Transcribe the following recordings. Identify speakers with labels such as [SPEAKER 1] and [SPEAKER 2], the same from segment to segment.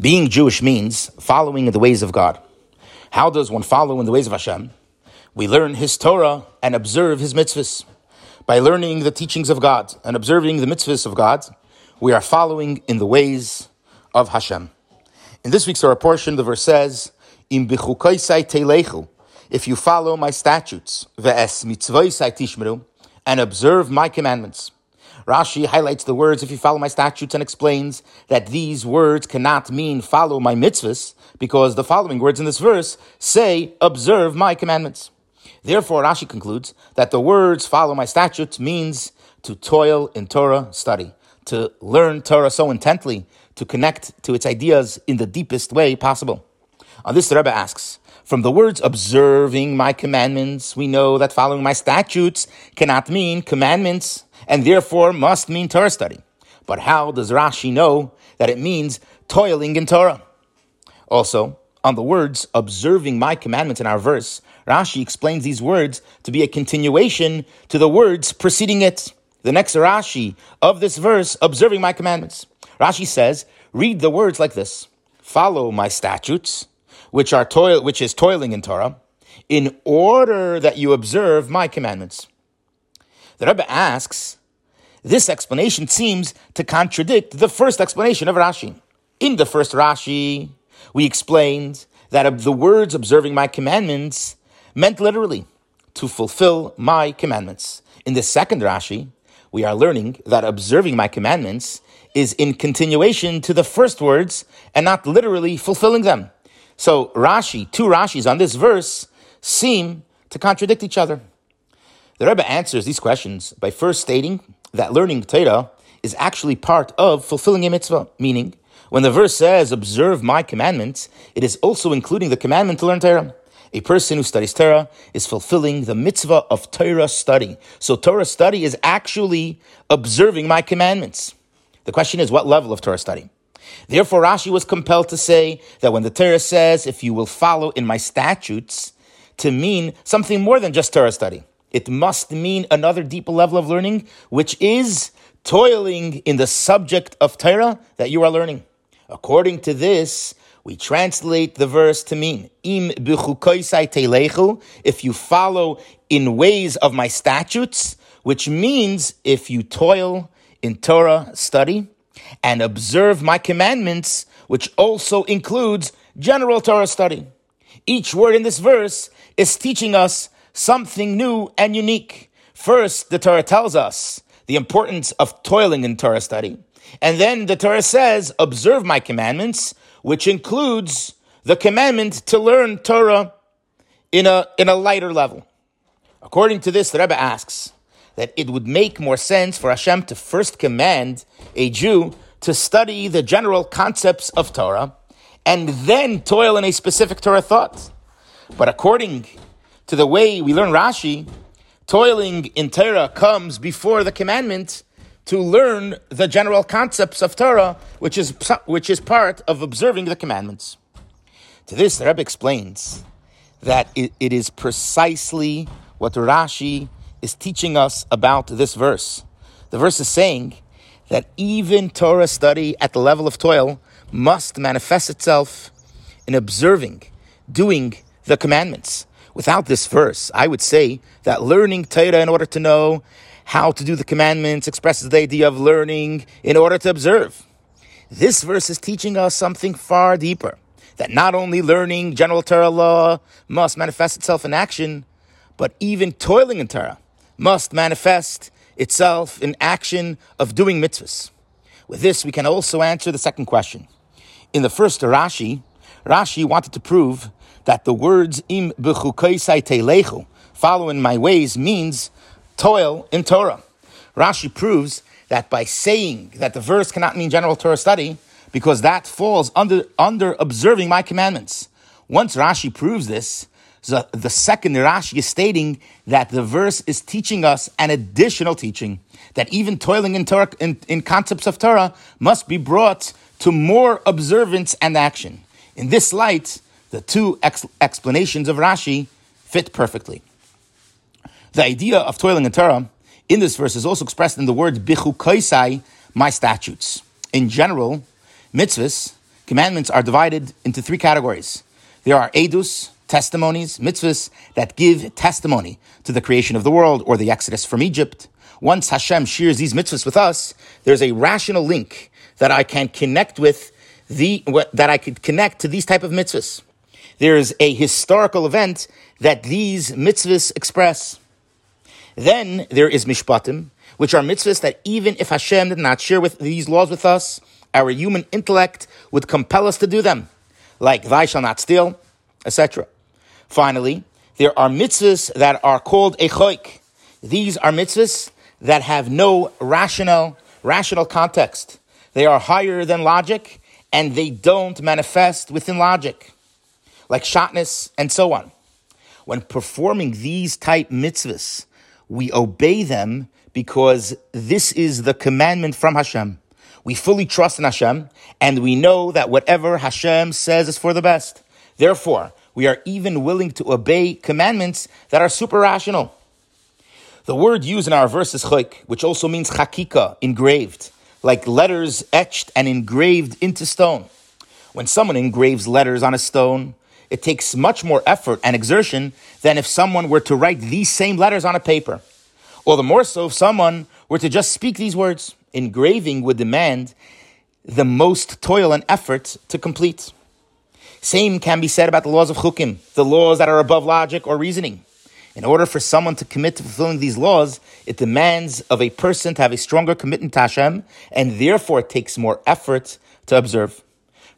[SPEAKER 1] Being Jewish means following in the ways of God. How does one follow in the ways of Hashem? We learn His Torah and observe His mitzvahs. By learning the teachings of God and observing the mitzvahs of God, we are following in the ways of Hashem. In this week's Torah portion, the verse says, "Im telechu." If you follow my statutes, ve'es tishmeru, and observe my commandments. Rashi highlights the words, if you follow my statutes, and explains that these words cannot mean follow my mitzvahs, because the following words in this verse say, observe my commandments. Therefore, Rashi concludes that the words follow my statutes means to toil in Torah study, to learn Torah so intently, to connect to its ideas in the deepest way possible. On this, the Rebbe asks, from the words observing my commandments, we know that following my statutes cannot mean commandments and therefore must mean Torah study. But how does Rashi know that it means toiling in Torah? Also, on the words observing my commandments in our verse, Rashi explains these words to be a continuation to the words preceding it. The next Rashi of this verse, observing my commandments. Rashi says, read the words like this. Follow my statutes, which are toil, which is toiling in Torah, in order that you observe my commandments. The Rebbe asks, this explanation seems to contradict the first explanation of Rashi. In the first Rashi, we explained that the words observing my commandments meant literally to fulfill my commandments. In the second Rashi, we are learning that observing my commandments is in continuation to the first words and not literally fulfilling them. So Rashi, two Rashis on this verse seem to contradict each other. The Rebbe answers these questions by first stating that learning Torah is actually part of fulfilling a mitzvah, meaning when the verse says, observe my commandments, it is also including the commandment to learn Torah. A person who studies Torah is fulfilling the mitzvah of Torah study. So Torah study is actually observing my commandments. The question is, what level of Torah study? Therefore, Rashi was compelled to say that when the Torah says, if you will follow in my statutes, to mean something more than just Torah study. It must mean another deeper level of learning, which is toiling in the subject of Torah that you are learning. According to this, we translate the verse to mean, Im if you follow in ways of my statutes, which means if you toil in Torah study and observe my commandments, which also includes general Torah study. Each word in this verse is teaching us something new and unique. First, the Torah tells us the importance of toiling in Torah study. And then the Torah says, observe my commandments, which includes the commandment to learn Torah in a, in a lighter level. According to this, the Rebbe asks that it would make more sense for Hashem to first command a Jew to study the general concepts of Torah and then toil in a specific Torah thought. But according to the way we learn Rashi, toiling in Torah comes before the commandment to learn the general concepts of Torah, which is, which is part of observing the commandments. To this, the Rebbe explains that it, it is precisely what Rashi is teaching us about this verse. The verse is saying that even Torah study at the level of toil must manifest itself in observing, doing the commandments. Without this verse, I would say that learning Torah in order to know how to do the commandments expresses the idea of learning in order to observe. This verse is teaching us something far deeper that not only learning general Torah law must manifest itself in action, but even toiling in Torah must manifest itself in action of doing mitzvahs. With this, we can also answer the second question. In the first Rashi, Rashi wanted to prove that the words im follow in my ways, means toil in Torah. Rashi proves that by saying that the verse cannot mean general Torah study, because that falls under, under observing my commandments. Once Rashi proves this, the, the second Rashi is stating that the verse is teaching us an additional teaching, that even toiling in, Torah, in, in concepts of Torah must be brought to more observance and action. In this light, the two ex- explanations of Rashi fit perfectly. The idea of toiling in Torah in this verse is also expressed in the word bichu kaisai, my statutes. In general, mitzvahs Commandments are divided into three categories. There are edus, testimonies, mitzvahs that give testimony to the creation of the world or the exodus from Egypt. Once Hashem shares these mitzvahs with us, there's a rational link that I can connect with the, that I could connect to these type of mitzvahs. There's a historical event that these mitzvahs express. Then there is mishpatim, which are mitzvahs that even if Hashem did not share with these laws with us, our human intellect would compel us to do them, like "Thou shall not steal," etc. Finally, there are mitzvahs that are called echoik. These are mitzvahs that have no rational, rational context. They are higher than logic, and they don't manifest within logic, like shatnez and so on. When performing these type mitzvahs, we obey them because this is the commandment from Hashem. We fully trust in Hashem, and we know that whatever Hashem says is for the best. Therefore, we are even willing to obey commandments that are super rational. The word used in our verse is chok, which also means chakika, engraved, like letters etched and engraved into stone. When someone engraves letters on a stone, it takes much more effort and exertion than if someone were to write these same letters on a paper. Or the more so if someone were to just speak these words. Engraving would demand the most toil and effort to complete. Same can be said about the laws of chukim, the laws that are above logic or reasoning. In order for someone to commit to fulfilling these laws, it demands of a person to have a stronger commitment to Hashem, and therefore it takes more effort to observe.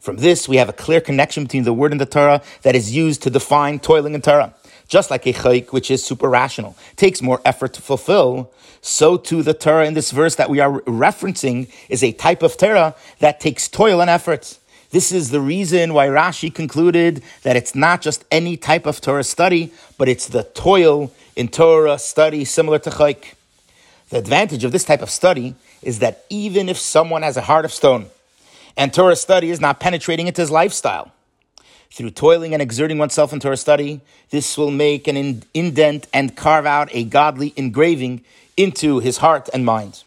[SPEAKER 1] From this, we have a clear connection between the word and the Torah that is used to define toiling in Torah. Just like a chayk, which is super rational, takes more effort to fulfill, so too the Torah in this verse that we are referencing is a type of Torah that takes toil and effort. This is the reason why Rashi concluded that it's not just any type of Torah study, but it's the toil in Torah study similar to chayk. The advantage of this type of study is that even if someone has a heart of stone and Torah study is not penetrating into his lifestyle, through toiling and exerting oneself in Torah study, this will make an indent and carve out a godly engraving into his heart and mind.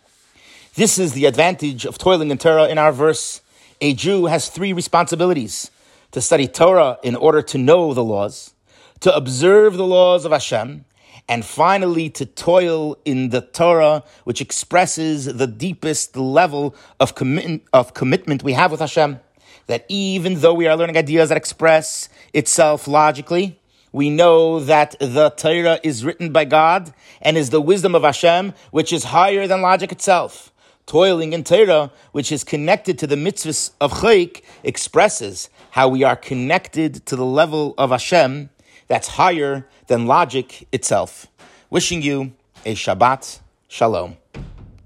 [SPEAKER 1] This is the advantage of toiling in Torah in our verse. A Jew has three responsibilities to study Torah in order to know the laws, to observe the laws of Hashem, and finally to toil in the Torah, which expresses the deepest level of, commitment of commitment we have with Hashem that even though we are learning ideas that express itself logically, we know that the Torah is written by God and is the wisdom of Hashem, which is higher than logic itself. Toiling in Torah, which is connected to the mitzvahs of Chayik, expresses how we are connected to the level of Hashem that's higher than logic itself. Wishing you a Shabbat Shalom.